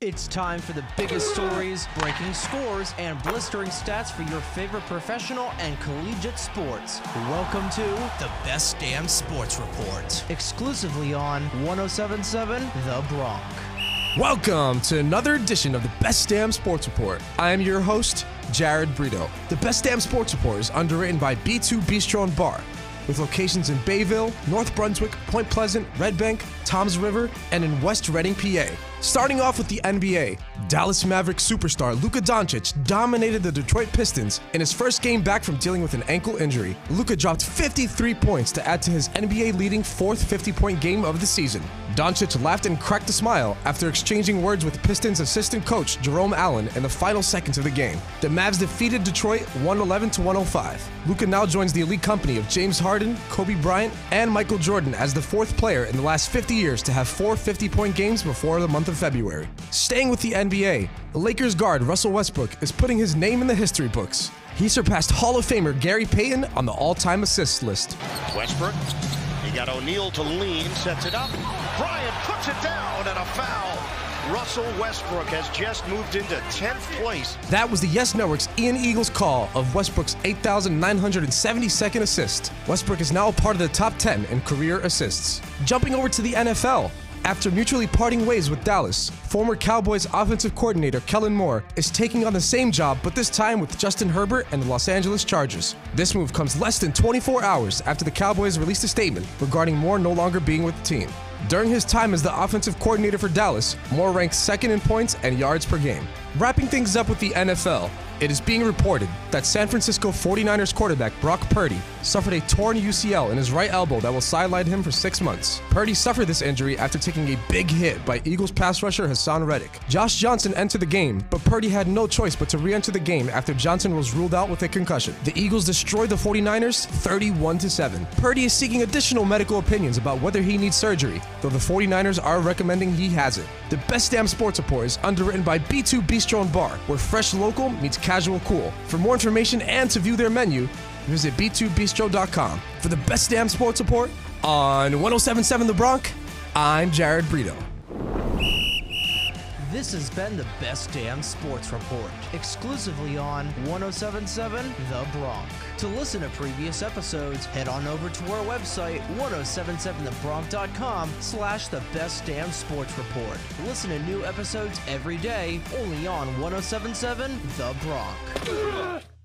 It's time for the biggest stories, breaking scores, and blistering stats for your favorite professional and collegiate sports. Welcome to The Best Damn Sports Report. exclusively on 1077 The Bronx. Welcome to another edition of the Best Damn Sports Report. I am your host, Jared Brito. The Best Damn Sports Report is underwritten by B2 Bistro and Bar, with locations in Bayville, North Brunswick, Point Pleasant, Red Bank, Toms River, and in West Reading, PA. Starting off with the NBA, Dallas Mavericks superstar Luka Doncic dominated the Detroit Pistons in his first game back from dealing with an ankle injury. Luka dropped 53 points to add to his NBA leading fourth 50 point game of the season. Doncic laughed and cracked a smile after exchanging words with Pistons assistant coach Jerome Allen in the final seconds of the game. The Mavs defeated Detroit 111 to 105. Luka now joins the elite company of James Harden, Kobe Bryant, and Michael Jordan as the fourth player in the last 50 years to have four 50 point games before the month of February. Staying with the NBA, the Lakers guard Russell Westbrook is putting his name in the history books. He surpassed Hall of Famer Gary Payton on the all time assists list. Westbrook. He got O'Neale to lean, sets it up. Bryant puts it down and a foul. Russell Westbrook has just moved into 10th place. That was the Yes Network's Ian Eagle's call of Westbrook's 8,972nd assist. Westbrook is now a part of the top 10 in career assists. Jumping over to the NFL. After mutually parting ways with Dallas, former Cowboys offensive coordinator Kellen Moore is taking on the same job, but this time with Justin Herbert and the Los Angeles Chargers. This move comes less than 24 hours after the Cowboys released a statement regarding Moore no longer being with the team. During his time as the offensive coordinator for Dallas, Moore ranked second in points and yards per game. Wrapping things up with the NFL, it is being reported that San Francisco 49ers quarterback Brock Purdy suffered a torn UCL in his right elbow that will sideline him for six months. Purdy suffered this injury after taking a big hit by Eagles pass rusher Haason Reddick. Josh Johnson entered the game, but Purdy had no choice but to re-enter the game after Johnson was ruled out with a concussion. The Eagles destroyed the 49ers 31 7. Purdy is seeking additional medical opinions about whether he needs surgery, though the 49ers are recommending he has it. The Best Damn Sports Report is underwritten by B2 Bistro and Bar, where fresh local meets casual cool. For more information and to view their menu, visit b2bistro.com. For the Best Damn Sports support on 1077 The Bronx, I'm Jared Brito. This has been the Best Damn Sports Report, exclusively on 1077 The Bronx. To listen to previous episodes, head on over to our website, 1077thebronx.com slash the Best Damn Sports Report. Listen to new episodes every day, only on 1077 The Bronx.